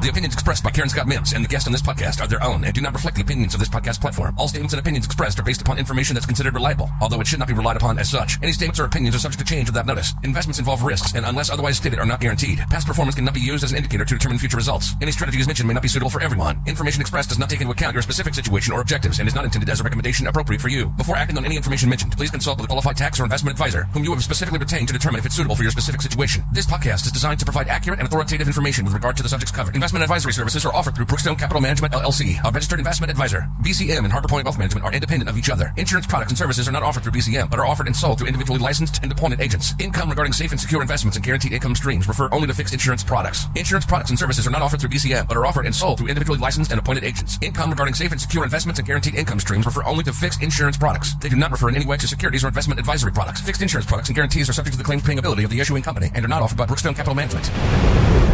The opinions expressed by Karen Scott Mims and the guests on this podcast are their own and do not reflect the opinions of this podcast platform. All statements and opinions expressed are based upon information that's considered reliable, although it should not be relied upon as such. Any statements or opinions are subject to change without notice. Investments involve risks and unless otherwise stated are not guaranteed. Past performance cannot be used as an indicator to determine future results. Any strategies mentioned may not be suitable for everyone. Information expressed does not take into account your specific situation or objectives and is not intended as a recommendation appropriate for you. Before acting on any information mentioned, please consult with a qualified tax or investment advisor whom you have specifically retained to determine if it's suitable for your specific situation. This podcast is designed to provide accurate and authoritative information with regard to the subjects covered. Investment advisory services are offered through Brookstone Capital Management LLC, a registered investment advisor. BCM and Harbor Point Wealth Management are independent of each other. Insurance products and services are not offered through BCM, but are offered and sold through individually licensed and appointed agents. Income regarding safe and secure investments and guaranteed income streams refer only to fixed insurance products. Insurance products and services are not offered through BCM, but are offered and sold through individually licensed and appointed agents. Income regarding safe and secure investments and guaranteed income streams refer only to fixed insurance products. They do not refer in any way to securities or investment advisory products. Fixed insurance products and guarantees are subject to the claims paying ability of the issuing company and are not offered by Brookstone Capital Management.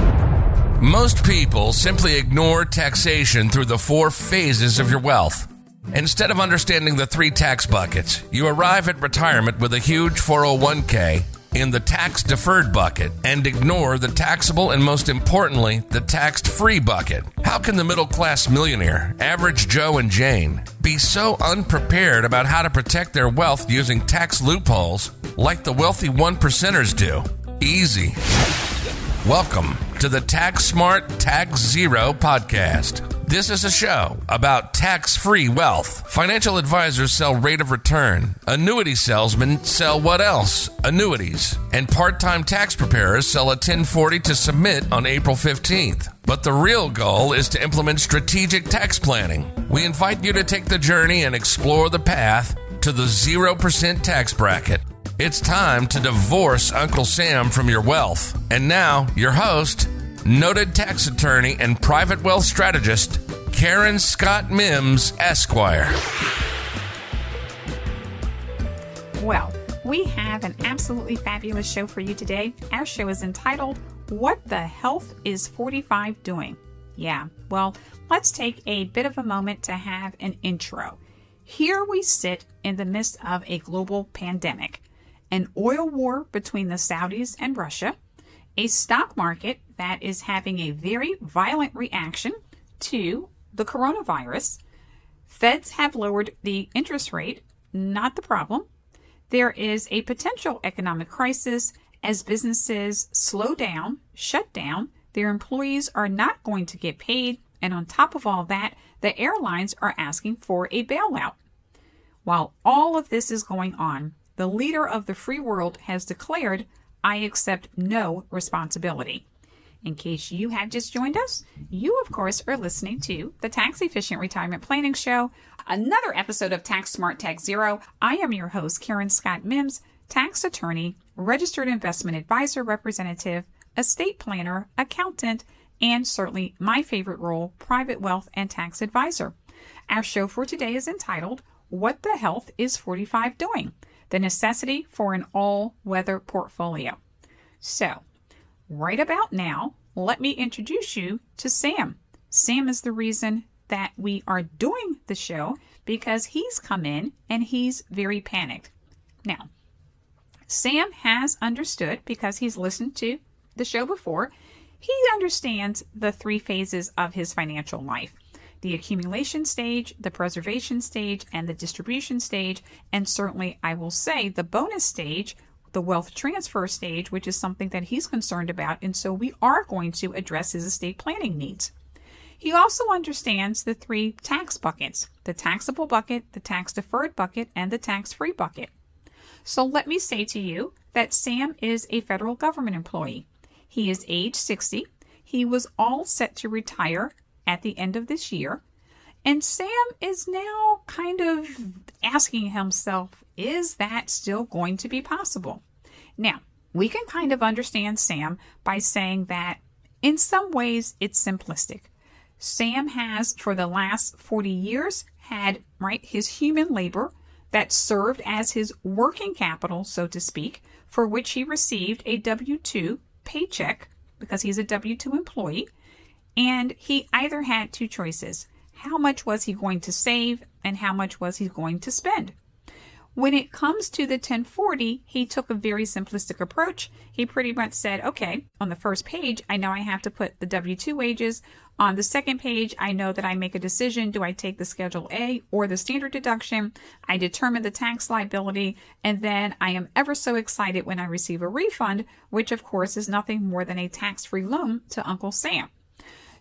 Most people simply ignore taxation through the four phases of your wealth. Instead of understanding the three tax buckets, you arrive at retirement with a huge 401k in the tax deferred bucket and ignore the taxable and most importantly, the taxed free bucket. How can the middle class millionaire, average Joe and Jane, be so unprepared about how to protect their wealth using tax loopholes like the wealthy one percenters do? Easy. Welcome to the Tax Smart Tax Zero podcast. This is a show about tax free wealth. Financial advisors sell rate of return. Annuity salesmen sell what else? Annuities. And part time tax preparers sell a 1040 to submit on April 15th. But the real goal is to implement strategic tax planning. We invite you to take the journey and explore the path to the 0% tax bracket. It's time to divorce Uncle Sam from your wealth. And now, your host, noted tax attorney and private wealth strategist, Karen Scott Mims, Esquire. Well, we have an absolutely fabulous show for you today. Our show is entitled, What the Health is 45 Doing? Yeah, well, let's take a bit of a moment to have an intro. Here we sit in the midst of a global pandemic an oil war between the Saudis and Russia, a stock market that is having a very violent reaction to the coronavirus. Feds have lowered the interest rate, not the problem. There is a potential economic crisis as businesses slow down, shut down, their employees are not going to get paid, and on top of all that, the airlines are asking for a bailout. While all of this is going on, the leader of the free world has declared, I accept no responsibility. In case you have just joined us, you, of course, are listening to the Tax Efficient Retirement Planning Show, another episode of Tax Smart Tax Zero. I am your host, Karen Scott Mims, tax attorney, registered investment advisor representative, estate planner, accountant, and certainly my favorite role, private wealth and tax advisor. Our show for today is entitled, What the Health is 45 Doing? The necessity for an all weather portfolio. So, right about now, let me introduce you to Sam. Sam is the reason that we are doing the show because he's come in and he's very panicked. Now, Sam has understood because he's listened to the show before, he understands the three phases of his financial life the accumulation stage, the preservation stage, and the distribution stage. And certainly, I will say the bonus stage, the wealth transfer stage, which is something that he's concerned about. And so we are going to address his estate planning needs. He also understands the three tax buckets the taxable bucket, the tax deferred bucket, and the tax free bucket. So let me say to you that Sam is a federal government employee. He is age 60. He was all set to retire at the end of this year. And Sam is now kind of asking himself, is that still going to be possible? Now, we can kind of understand Sam by saying that in some ways it's simplistic. Sam has, for the last 40 years, had, right, his human labor that served as his working capital, so to speak, for which he received a W 2 paycheck because he's a W 2 employee. And he either had two choices how much was he going to save and how much was he going to spend? When it comes to the 1040, he took a very simplistic approach. He pretty much said, okay, on the first page, I know I have to put the W 2 wages. On the second page, I know that I make a decision do I take the Schedule A or the standard deduction? I determine the tax liability, and then I am ever so excited when I receive a refund, which of course is nothing more than a tax free loan to Uncle Sam.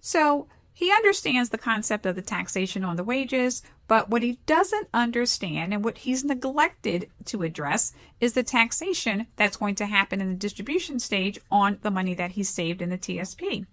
So he understands the concept of the taxation on the wages, but what he doesn't understand and what he's neglected to address is the taxation that's going to happen in the distribution stage on the money that he saved in the TSP.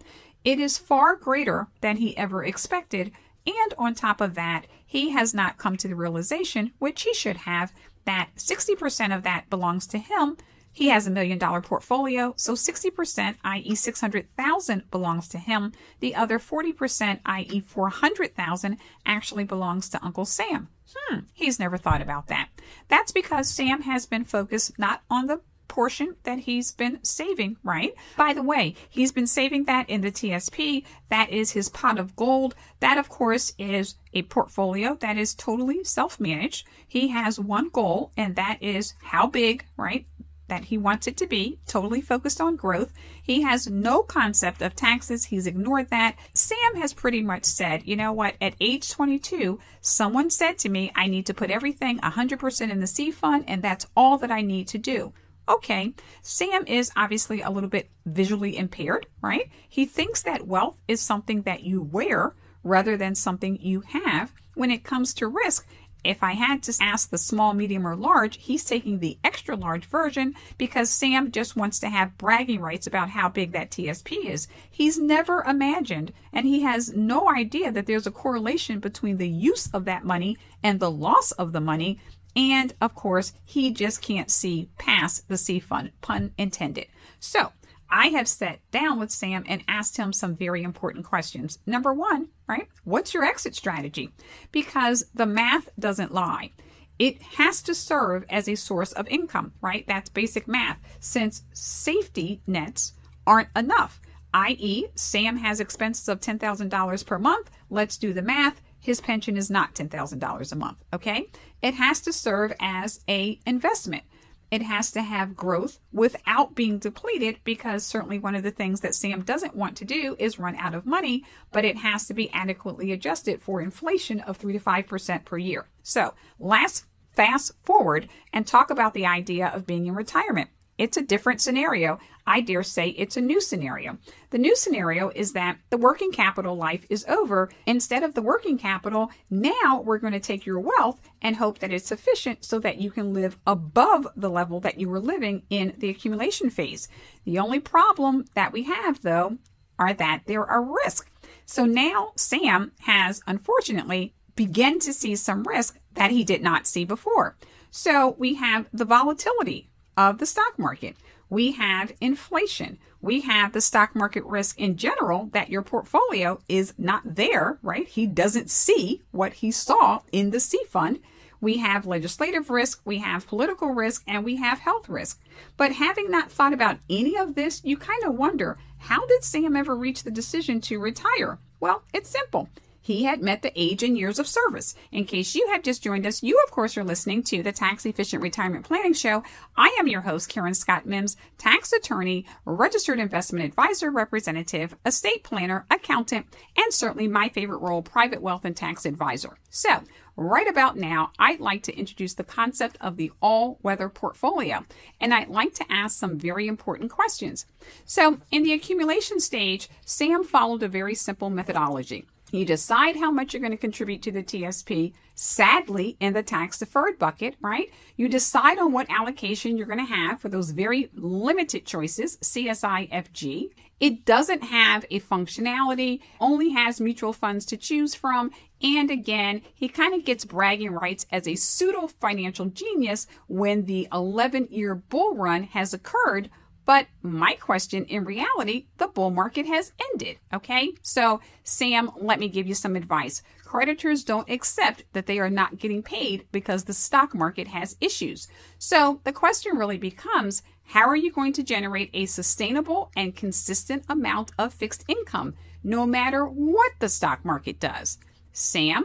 It is far greater than he ever expected. And on top of that, he has not come to the realization, which he should have, that 60% of that belongs to him he has a million dollar portfolio, so 60%, i.e. 600,000 belongs to him. The other 40%, i.e. 400,000 actually belongs to Uncle Sam. Hmm, he's never thought about that. That's because Sam has been focused not on the portion that he's been saving, right? By the way, he's been saving that in the TSP. That is his pot of gold. That, of course, is a portfolio that is totally self managed. He has one goal, and that is how big, right? That he wants it to be, totally focused on growth. He has no concept of taxes. He's ignored that. Sam has pretty much said, you know what, at age 22, someone said to me, I need to put everything 100% in the C fund, and that's all that I need to do. Okay, Sam is obviously a little bit visually impaired, right? He thinks that wealth is something that you wear rather than something you have. When it comes to risk, if I had to ask the small, medium, or large, he's taking the extra large version because Sam just wants to have bragging rights about how big that TSP is. He's never imagined, and he has no idea that there's a correlation between the use of that money and the loss of the money. And of course, he just can't see past the C fund, pun intended. So, I have sat down with Sam and asked him some very important questions. Number one, right? What's your exit strategy? Because the math doesn't lie. It has to serve as a source of income, right? That's basic math. Since safety nets aren't enough, i.e., Sam has expenses of $10,000 per month. Let's do the math. His pension is not $10,000 a month, okay? It has to serve as a investment it has to have growth without being depleted because certainly one of the things that Sam doesn't want to do is run out of money, but it has to be adequately adjusted for inflation of 3 to 5% per year. So, last fast forward and talk about the idea of being in retirement. It's a different scenario. I dare say it's a new scenario. The new scenario is that the working capital life is over. Instead of the working capital, now we're going to take your wealth and hope that it's sufficient so that you can live above the level that you were living in the accumulation phase. The only problem that we have, though, are that there are risks. So now Sam has, unfortunately, begun to see some risk that he did not see before. So we have the volatility of the stock market. We have inflation. We have the stock market risk in general that your portfolio is not there, right? He doesn't see what he saw in the C fund. We have legislative risk, we have political risk, and we have health risk. But having not thought about any of this, you kind of wonder how did Sam ever reach the decision to retire? Well, it's simple he had met the age and years of service. In case you have just joined us, you of course are listening to the Tax Efficient Retirement Planning Show. I am your host, Karen Scott Mims, tax attorney, registered investment advisor, representative, estate planner, accountant, and certainly my favorite role, private wealth and tax advisor. So, right about now, I'd like to introduce the concept of the all weather portfolio, and I'd like to ask some very important questions. So, in the accumulation stage, Sam followed a very simple methodology. You decide how much you're going to contribute to the TSP, sadly, in the tax deferred bucket, right? You decide on what allocation you're going to have for those very limited choices, CSI, FG. It doesn't have a functionality, only has mutual funds to choose from. And again, he kind of gets bragging rights as a pseudo financial genius when the 11 year bull run has occurred but my question in reality, the bull market has ended. Okay. So, Sam, let me give you some advice. Creditors don't accept that they are not getting paid because the stock market has issues. So, the question really becomes how are you going to generate a sustainable and consistent amount of fixed income no matter what the stock market does? Sam,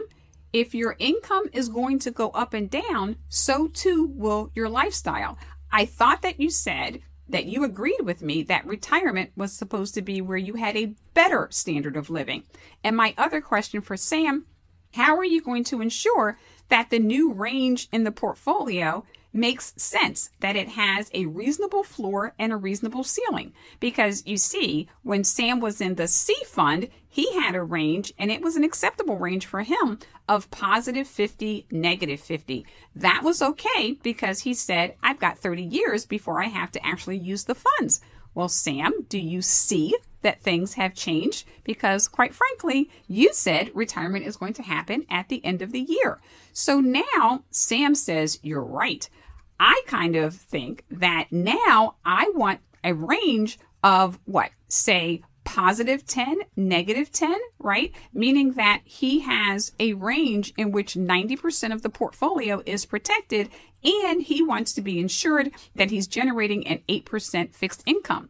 If your income is going to go up and down, so too will your lifestyle. I thought that you said that you agreed with me that retirement was supposed to be where you had a better standard of living. And my other question for Sam how are you going to ensure that the new range in the portfolio makes sense that it has a reasonable floor and a reasonable ceiling. Because you see, when Sam was in the C fund, he had a range and it was an acceptable range for him of positive 50, negative 50. That was okay because he said, I've got 30 years before I have to actually use the funds. Well, Sam, do you see that things have changed? Because quite frankly, you said retirement is going to happen at the end of the year. So now Sam says, You're right. I kind of think that now I want a range of what, say, positive 10, negative 10, right? Meaning that he has a range in which 90% of the portfolio is protected and he wants to be insured that he's generating an 8% fixed income.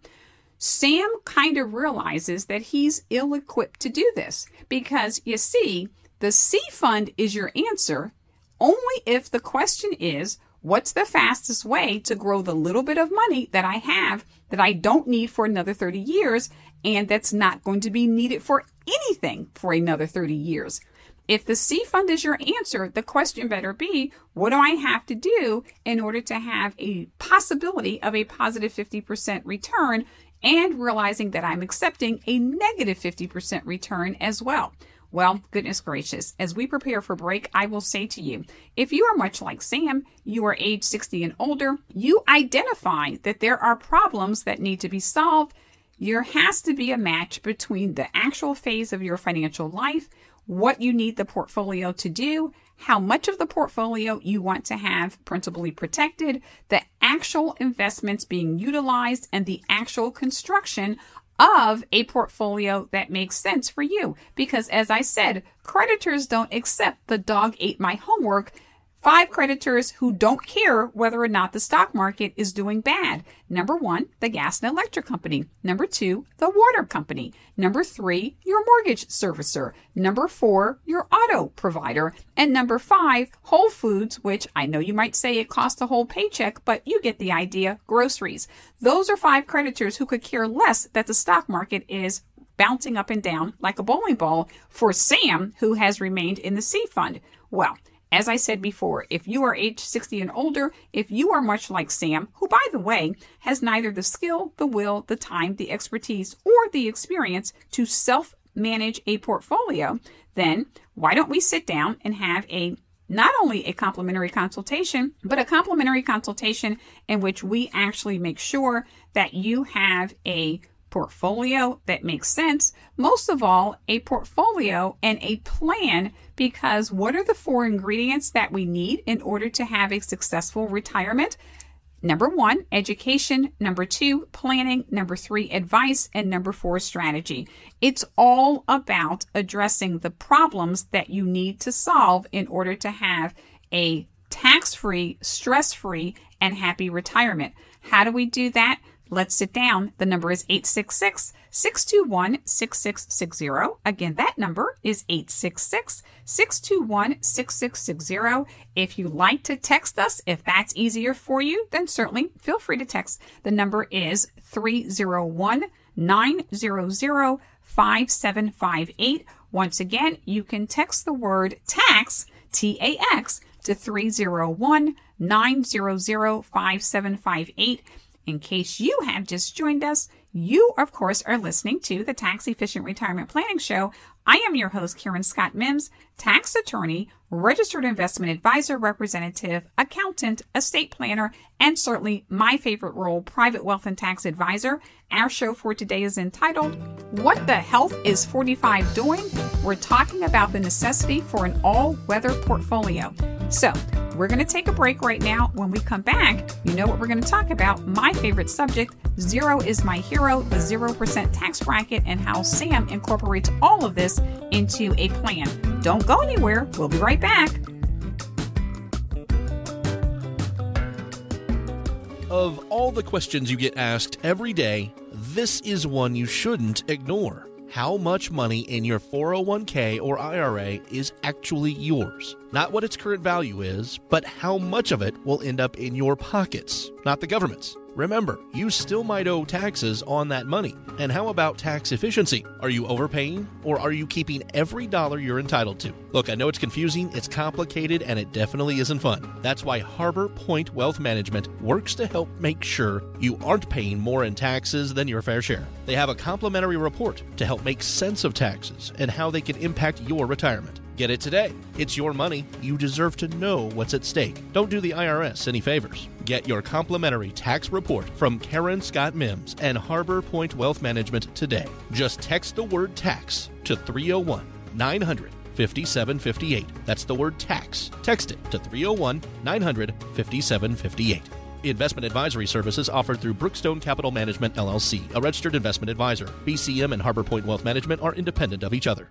Sam kind of realizes that he's ill equipped to do this because you see, the C fund is your answer only if the question is, what's the fastest way to grow the little bit of money that I have that I don't need for another 30 years and that's not going to be needed for anything for another 30 years? If the C fund is your answer, the question better be, what do I have to do in order to have a possibility of a positive 50% return and realizing that I'm accepting a negative 50% return as well. Well, goodness gracious, as we prepare for break, I will say to you if you are much like Sam, you are age 60 and older, you identify that there are problems that need to be solved. There has to be a match between the actual phase of your financial life, what you need the portfolio to do, how much of the portfolio you want to have principally protected, the actual investments being utilized, and the actual construction of a portfolio that makes sense for you. Because as I said, creditors don't accept the dog ate my homework Five creditors who don't care whether or not the stock market is doing bad. Number one, the gas and electric company. Number two, the water company. Number three, your mortgage servicer. Number four, your auto provider. And number five, Whole Foods, which I know you might say it costs a whole paycheck, but you get the idea, groceries. Those are five creditors who could care less that the stock market is bouncing up and down like a bowling ball for Sam, who has remained in the C fund. Well, as I said before, if you are age 60 and older, if you are much like Sam, who by the way has neither the skill, the will, the time, the expertise, or the experience to self manage a portfolio, then why don't we sit down and have a not only a complimentary consultation, but a complimentary consultation in which we actually make sure that you have a portfolio that makes sense. Most of all, a portfolio and a plan because what are the four ingredients that we need in order to have a successful retirement? Number one, education. Number two, planning. Number three, advice. And number four, strategy. It's all about addressing the problems that you need to solve in order to have a tax free, stress free, and happy retirement. How do we do that? Let's sit down. The number is 866 621 6660. Again, that number is 866 621 6660. If you like to text us, if that's easier for you, then certainly feel free to text. The number is 301 900 5758. Once again, you can text the word tax, T A X, to 301 900 5758. In case you have just joined us, you, of course, are listening to the Tax Efficient Retirement Planning Show. I am your host, Karen Scott Mims, tax attorney, registered investment advisor, representative, accountant, estate planner, and certainly my favorite role, private wealth and tax advisor. Our show for today is entitled, What the Health is 45 Doing? We're talking about the necessity for an all weather portfolio. So, we're going to take a break right now. When we come back, you know what we're going to talk about my favorite subject Zero is my hero, the 0% tax bracket, and how Sam incorporates all of this into a plan. Don't go anywhere. We'll be right back. Of all the questions you get asked every day, this is one you shouldn't ignore. how much money in your 401k or IRA is actually yours. Not what its current value is, but how much of it will end up in your pockets, not the government's. Remember, you still might owe taxes on that money. And how about tax efficiency? Are you overpaying or are you keeping every dollar you're entitled to? Look, I know it's confusing, it's complicated, and it definitely isn't fun. That's why Harbor Point Wealth Management works to help make sure you aren't paying more in taxes than your fair share. They have a complimentary report to help make sense of taxes and how they can impact your retirement. Get it today. It's your money. You deserve to know what's at stake. Don't do the IRS any favors. Get your complimentary tax report from Karen Scott Mims and Harbor Point Wealth Management today. Just text the word tax to 301 900 5758. That's the word tax. Text it to 301 900 5758. Investment advisory services offered through Brookstone Capital Management LLC, a registered investment advisor. BCM and Harbor Point Wealth Management are independent of each other.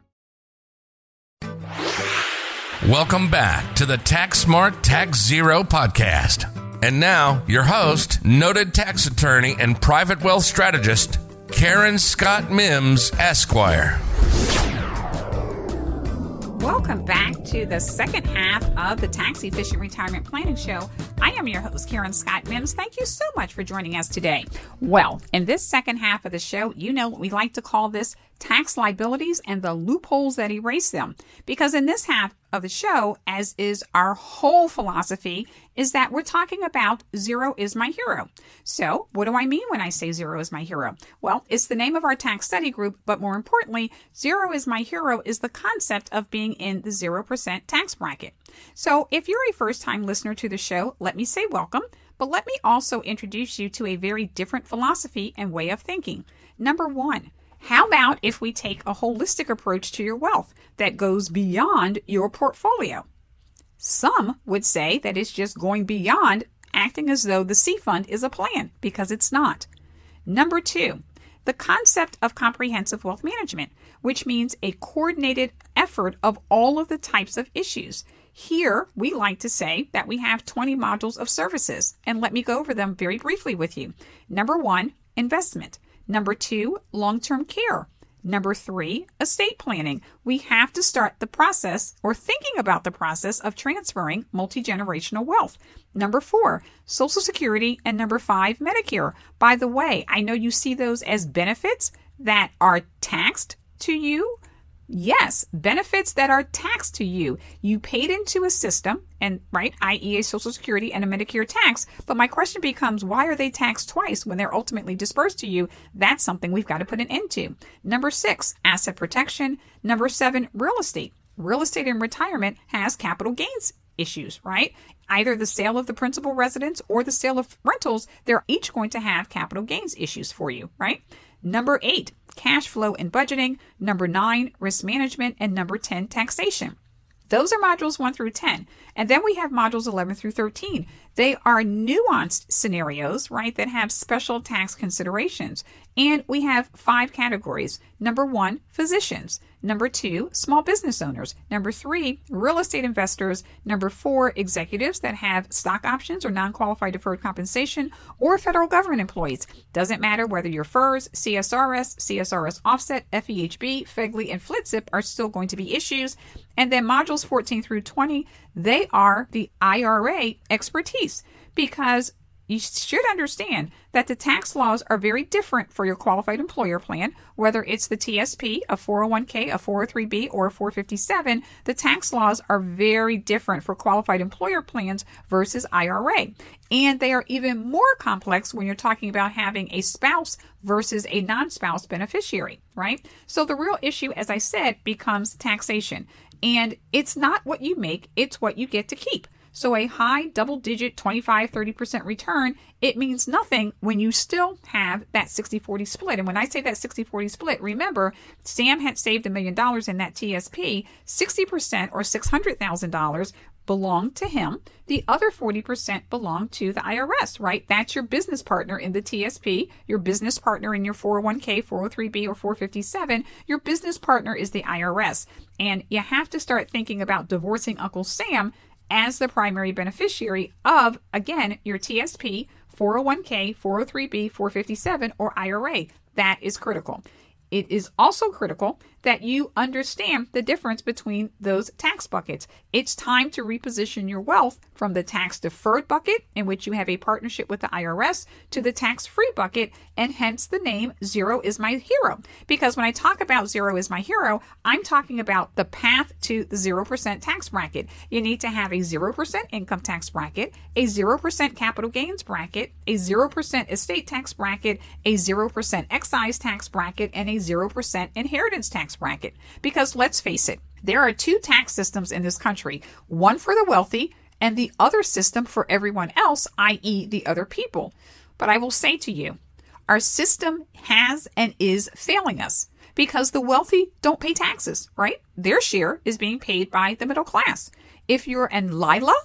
Welcome back to the Tax Smart Tax Zero podcast. And now, your host, noted tax attorney and private wealth strategist, Karen Scott Mims, Esquire. Welcome back to the second half of the Tax Efficient Retirement Planning Show. I am your host, Karen Scott Mims. Thank you so much for joining us today. Well, in this second half of the show, you know what we like to call this tax liabilities and the loopholes that erase them. Because in this half of the show, as is our whole philosophy, is that we're talking about zero is my hero. So, what do I mean when I say zero is my hero? Well, it's the name of our tax study group, but more importantly, zero is my hero is the concept of being in the 0% tax bracket. So, if you're a first time listener to the show, let me say welcome, but let me also introduce you to a very different philosophy and way of thinking. Number one, how about if we take a holistic approach to your wealth that goes beyond your portfolio? Some would say that it's just going beyond acting as though the C fund is a plan because it's not. Number two, the concept of comprehensive wealth management, which means a coordinated effort of all of the types of issues. Here, we like to say that we have 20 modules of services, and let me go over them very briefly with you. Number one, investment. Number two, long term care. Number three, estate planning. We have to start the process or thinking about the process of transferring multi generational wealth. Number four, Social Security. And number five, Medicare. By the way, I know you see those as benefits that are taxed to you Yes, benefits that are taxed to you. You paid into a system, and right, i.e., a Social Security and a Medicare tax. But my question becomes why are they taxed twice when they're ultimately dispersed to you? That's something we've got to put an end to. Number six, asset protection. Number seven, real estate. Real estate in retirement has capital gains issues, right? Either the sale of the principal residence or the sale of rentals, they're each going to have capital gains issues for you, right? Number eight, cash flow and budgeting. Number nine, risk management. And number 10, taxation. Those are modules 1 through 10. And then we have modules 11 through 13. They are nuanced scenarios, right, that have special tax considerations. And we have five categories. Number one, physicians. Number two, small business owners. Number three, real estate investors. Number four, executives that have stock options or non qualified deferred compensation, or federal government employees. Doesn't matter whether you're FERS, CSRS, CSRS offset, FEHB, FEGLI, and FLTCIP are still going to be issues. And then modules 14 through 20, they are the IRA expertise because you should understand that the tax laws are very different for your qualified employer plan, whether it's the TSP, a 401k, a 403b, or a 457. The tax laws are very different for qualified employer plans versus IRA. And they are even more complex when you're talking about having a spouse versus a non spouse beneficiary, right? So the real issue, as I said, becomes taxation. And it's not what you make, it's what you get to keep. So a high double digit 25 30% return, it means nothing when you still have that 60 40 split. And when I say that 60 40 split, remember, Sam had saved a million dollars in that TSP, 60% or $600,000 belonged to him. The other 40% belonged to the IRS, right? That's your business partner in the TSP, your business partner in your 401k, 403b, or 457. Your business partner is the IRS. And you have to start thinking about divorcing Uncle Sam as the primary beneficiary of, again, your TSP, 401k, 403b, 457, or IRA. That is critical. it is also critical that you understand the difference between those tax buckets. It's time to reposition your wealth from the tax deferred bucket, in which you have a partnership with the IRS, to the tax free bucket, and hence the name Zero is My Hero. Because when I talk about Zero is My Hero, I'm talking about the path to the 0% tax bracket. You need to have a 0% income tax bracket, a 0% capital gains bracket, a 0% estate tax bracket, a 0% excise tax bracket, and a 0% inheritance tax bracket. Because let's face it, there are two tax systems in this country one for the wealthy and the other system for everyone else, i.e., the other people. But I will say to you, our system has and is failing us because the wealthy don't pay taxes, right? Their share is being paid by the middle class. If you're an Lila,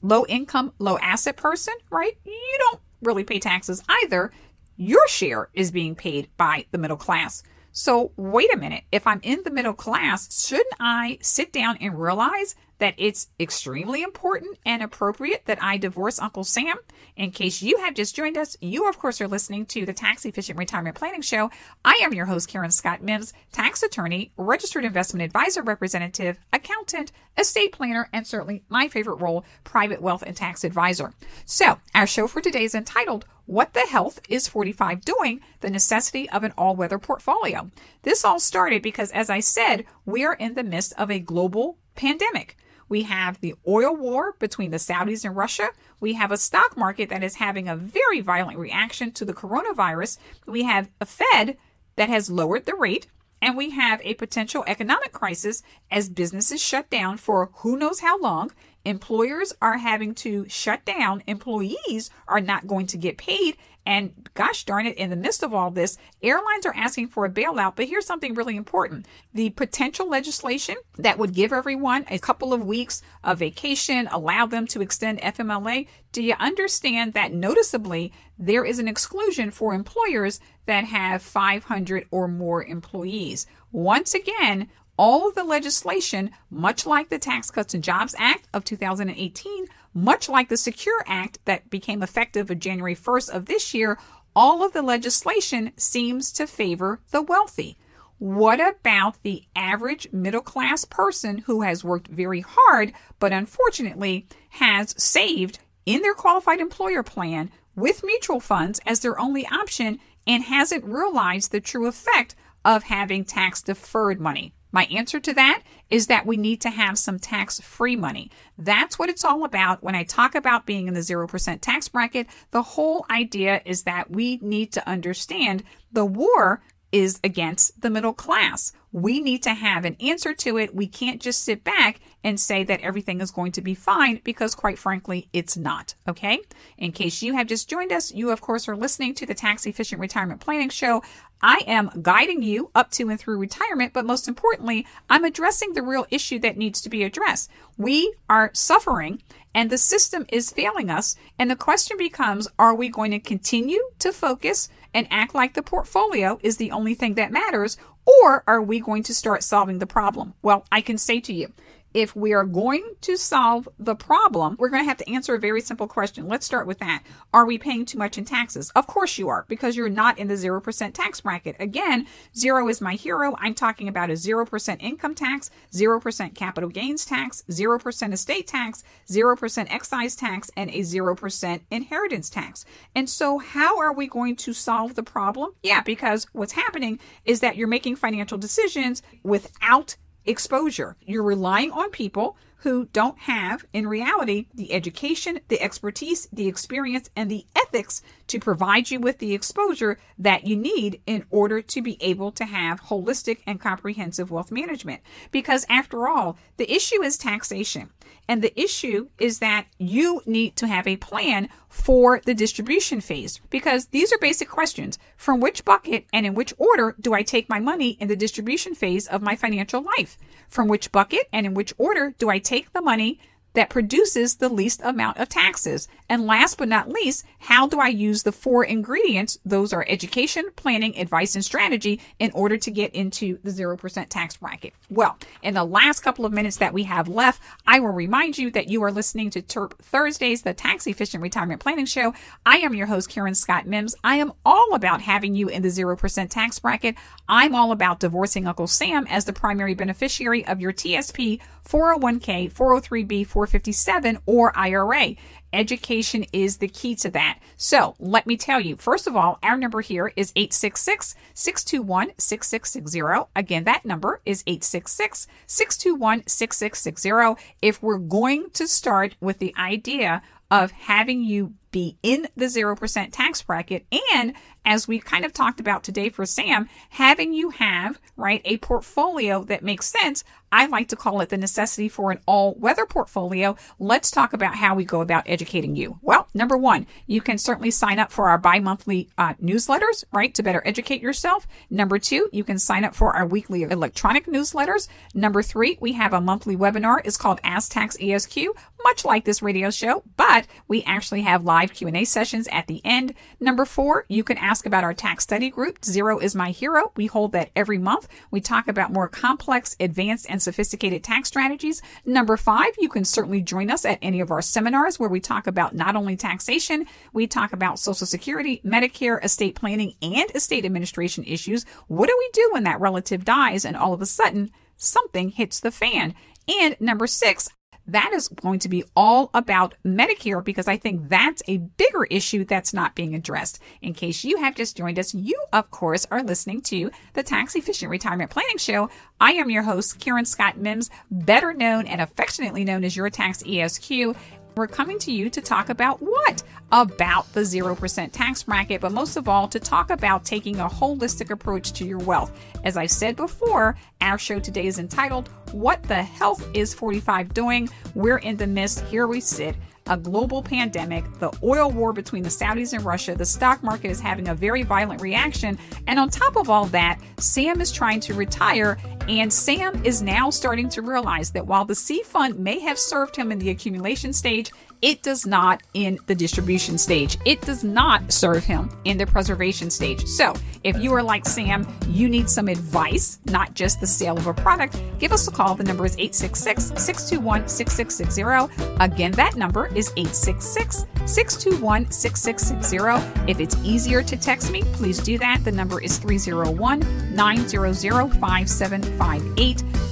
low income, low asset person, right? You don't really pay taxes either. Your share is being paid by the middle class. So, wait a minute. If I'm in the middle class, shouldn't I sit down and realize that it's extremely important and appropriate that I divorce Uncle Sam? In case you have just joined us, you, of course, are listening to the Tax Efficient Retirement Planning Show. I am your host, Karen Scott Mims, tax attorney, registered investment advisor representative, accountant, estate planner, and certainly my favorite role, private wealth and tax advisor. So, our show for today is entitled what the health is 45 doing? The necessity of an all weather portfolio. This all started because, as I said, we are in the midst of a global pandemic. We have the oil war between the Saudis and Russia. We have a stock market that is having a very violent reaction to the coronavirus. We have a Fed that has lowered the rate. And we have a potential economic crisis as businesses shut down for who knows how long. Employers are having to shut down. Employees are not going to get paid. And gosh darn it, in the midst of all this, airlines are asking for a bailout. But here's something really important the potential legislation that would give everyone a couple of weeks of vacation, allow them to extend FMLA. Do you understand that noticeably there is an exclusion for employers that have 500 or more employees? Once again, all of the legislation, much like the Tax Cuts and Jobs Act of 2018, much like the Secure Act that became effective on January 1st of this year, all of the legislation seems to favor the wealthy. What about the average middle class person who has worked very hard, but unfortunately has saved in their qualified employer plan with mutual funds as their only option and hasn't realized the true effect of having tax deferred money? My answer to that is that we need to have some tax free money. That's what it's all about. When I talk about being in the 0% tax bracket, the whole idea is that we need to understand the war is against the middle class. We need to have an answer to it. We can't just sit back and say that everything is going to be fine because, quite frankly, it's not. Okay. In case you have just joined us, you, of course, are listening to the Tax Efficient Retirement Planning Show. I am guiding you up to and through retirement, but most importantly, I'm addressing the real issue that needs to be addressed. We are suffering and the system is failing us. And the question becomes are we going to continue to focus and act like the portfolio is the only thing that matters, or are we going to start solving the problem? Well, I can say to you, if we are going to solve the problem, we're going to have to answer a very simple question. Let's start with that. Are we paying too much in taxes? Of course you are, because you're not in the 0% tax bracket. Again, zero is my hero. I'm talking about a 0% income tax, 0% capital gains tax, 0% estate tax, 0% excise tax, and a 0% inheritance tax. And so, how are we going to solve the problem? Yeah, because what's happening is that you're making financial decisions without exposure. You're relying on people who don't have, in reality, the education, the expertise, the experience, and the ethics to provide you with the exposure that you need in order to be able to have holistic and comprehensive wealth management. Because after all, the issue is taxation. And the issue is that you need to have a plan for the distribution phase because these are basic questions. From which bucket and in which order do I take my money in the distribution phase of my financial life? From which bucket and in which order do I take the money that produces the least amount of taxes? And last but not least, how do I use the four ingredients? Those are education, planning, advice, and strategy in order to get into the 0% tax bracket. Well, in the last couple of minutes that we have left, I will remind you that you are listening to TERP Thursdays, the tax efficient retirement planning show. I am your host, Karen Scott Mims. I am all about having you in the 0% tax bracket. I'm all about divorcing Uncle Sam as the primary beneficiary of your TSP 401k, 403b, 457, or IRA. Education is the key to that. So let me tell you, first of all, our number here is 866 621 6660. Again, that number is 866 621 6660. If we're going to start with the idea of having you be in the 0% tax bracket. And as we kind of talked about today for Sam, having you have, right, a portfolio that makes sense. I like to call it the necessity for an all weather portfolio. Let's talk about how we go about educating you. Well, number one, you can certainly sign up for our bi monthly uh, newsletters, right, to better educate yourself. Number two, you can sign up for our weekly electronic newsletters. Number three, we have a monthly webinar. It's called Ask Tax ESQ, much like this radio show, but we actually have live live Q&A sessions at the end. Number four, you can ask about our tax study group. Zero is my hero. We hold that every month. We talk about more complex, advanced, and sophisticated tax strategies. Number five, you can certainly join us at any of our seminars where we talk about not only taxation, we talk about Social Security, Medicare, estate planning, and estate administration issues. What do we do when that relative dies and all of a sudden something hits the fan? And number six, that is going to be all about Medicare because I think that's a bigger issue that's not being addressed. In case you have just joined us, you, of course, are listening to the Tax Efficient Retirement Planning Show. I am your host, Karen Scott Mims, better known and affectionately known as your Tax ESQ. We're coming to you to talk about what? About the 0% tax bracket, but most of all, to talk about taking a holistic approach to your wealth. As I've said before, our show today is entitled, What the Health is 45 Doing? We're in the midst, here we sit a global pandemic, the oil war between the Saudis and Russia, the stock market is having a very violent reaction. And on top of all that, Sam is trying to retire. And Sam is now starting to realize that while the C fund may have served him in the accumulation stage, it does not in the distribution stage. It does not serve him in the preservation stage. So, if you are like Sam, you need some advice, not just the sale of a product, give us a call. The number is 866 621 6660. Again, that number is 866 621 6660. If it's easier to text me, please do that. The number is 301 900 5758.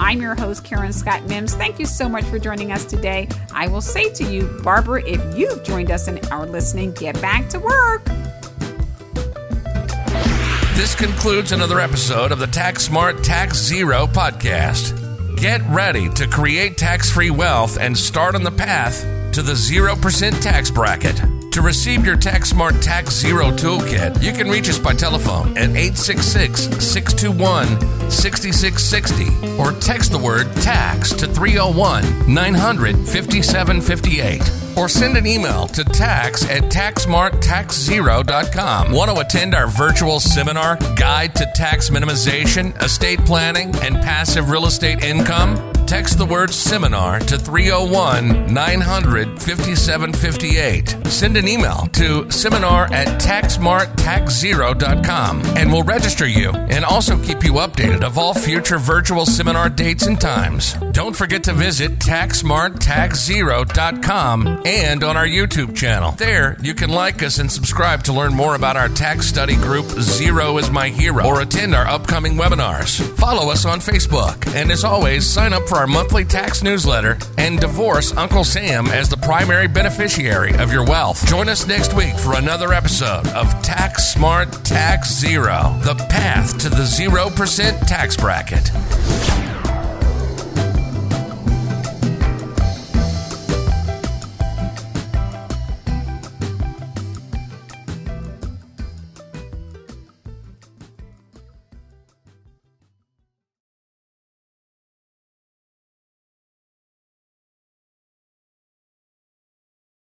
I'm your host, Karen Scott Mims. Thank you so much for joining us today. I will say to you, Barbara, if you've joined us and are listening, get back to work. This concludes another episode of the Tax Smart Tax Zero podcast. Get ready to create tax free wealth and start on the path to the 0% tax bracket. To receive your TaxSmart Tax Zero toolkit, you can reach us by telephone at 866 621 6660 or text the word tax to 301 900 5758 or send an email to tax at taxsmarttaxzero.com. Want to attend our virtual seminar, Guide to Tax Minimization, Estate Planning, and Passive Real Estate Income? Text the word seminar to 301 900 5758. Send an email to seminar at taxsmarttaxzero.com and we'll register you and also keep you updated of all future virtual seminar dates and times. Don't forget to visit taxsmarttaxzero.com and on our YouTube channel. There, you can like us and subscribe to learn more about our tax study group, Zero is My Hero, or attend our upcoming webinars. Follow us on Facebook. And as always, sign up for our monthly tax newsletter and divorce Uncle Sam as the primary beneficiary of your wealth. Join us next week for another episode of Tax Smart Tax Zero, the path to the 0% tax bracket.